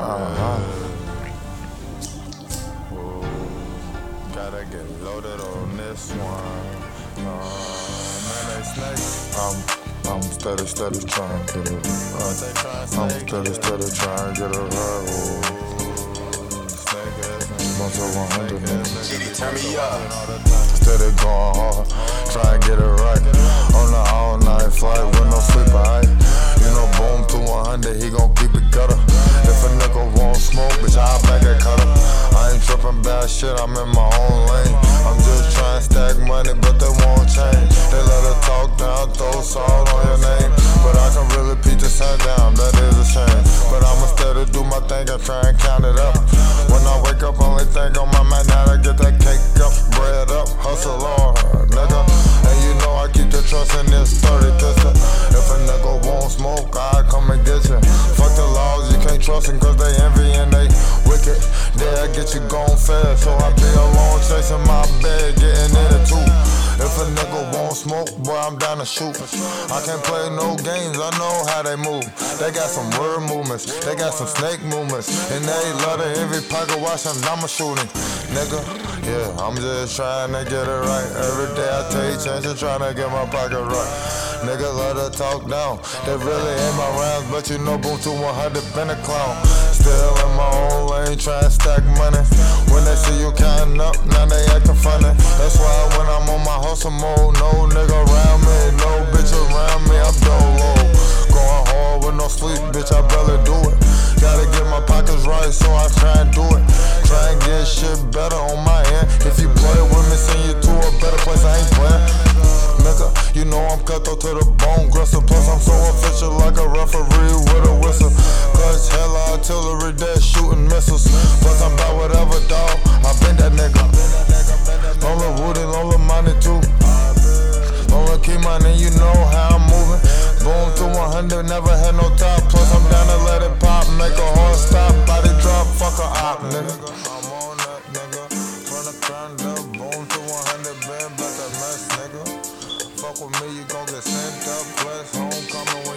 Uh-huh. Ooh, gotta get loaded on this one. Uh, man. I'm, I'm steady, steady trying to get it. Uh, I'm steady, steady trying to get it right. Ooh, snake ass niggas. Bunch of 100 niggas. Turn me up. Steady going hard, shit, I'm in my own lane. I'm just trying to stack money, but they won't change. They let her wicked. They'll get you gone fast, so I be alone chasing my bag, getting in it too. If a nigga won't smoke, boy, I'm down to shoot. I can't play no games, I know how they move. They got some word movements, they got some snake movements. And they love to every pocket watch them, I'ma shooting. Nigga, yeah, I'm just trying to get it right. Every day I take chances trying to get my pocket right. Niggas love to talk down, they really ain't my rounds, but you know, Boomto100 been a clown. Still in my own lane, on hustle no nigga around me, no bitch around me, I'm dolo. Going hard with no sleep, bitch, I barely do it. Gotta get my pockets right, so I try and do it. Try and get shit better on my end. If you play with me, send you to a better place, I ain't playing. Nigga, you know I'm cutthroat to the bone, aggressive. Plus, I'm so official like a referee with a whistle. Clutch hella artillery, dead shooting missiles. Plus, I'm about whatever, dog. I been that nigga. Lola Woody, under, never had no top. Plus, I'm down to let it pop. Make a horse stop, body drop, fuck a op, nigga. I'm on that, nigga. From the up, boom to 100, mess, nigga. Fuck with me, you gon' get sent up. Plus, homecoming.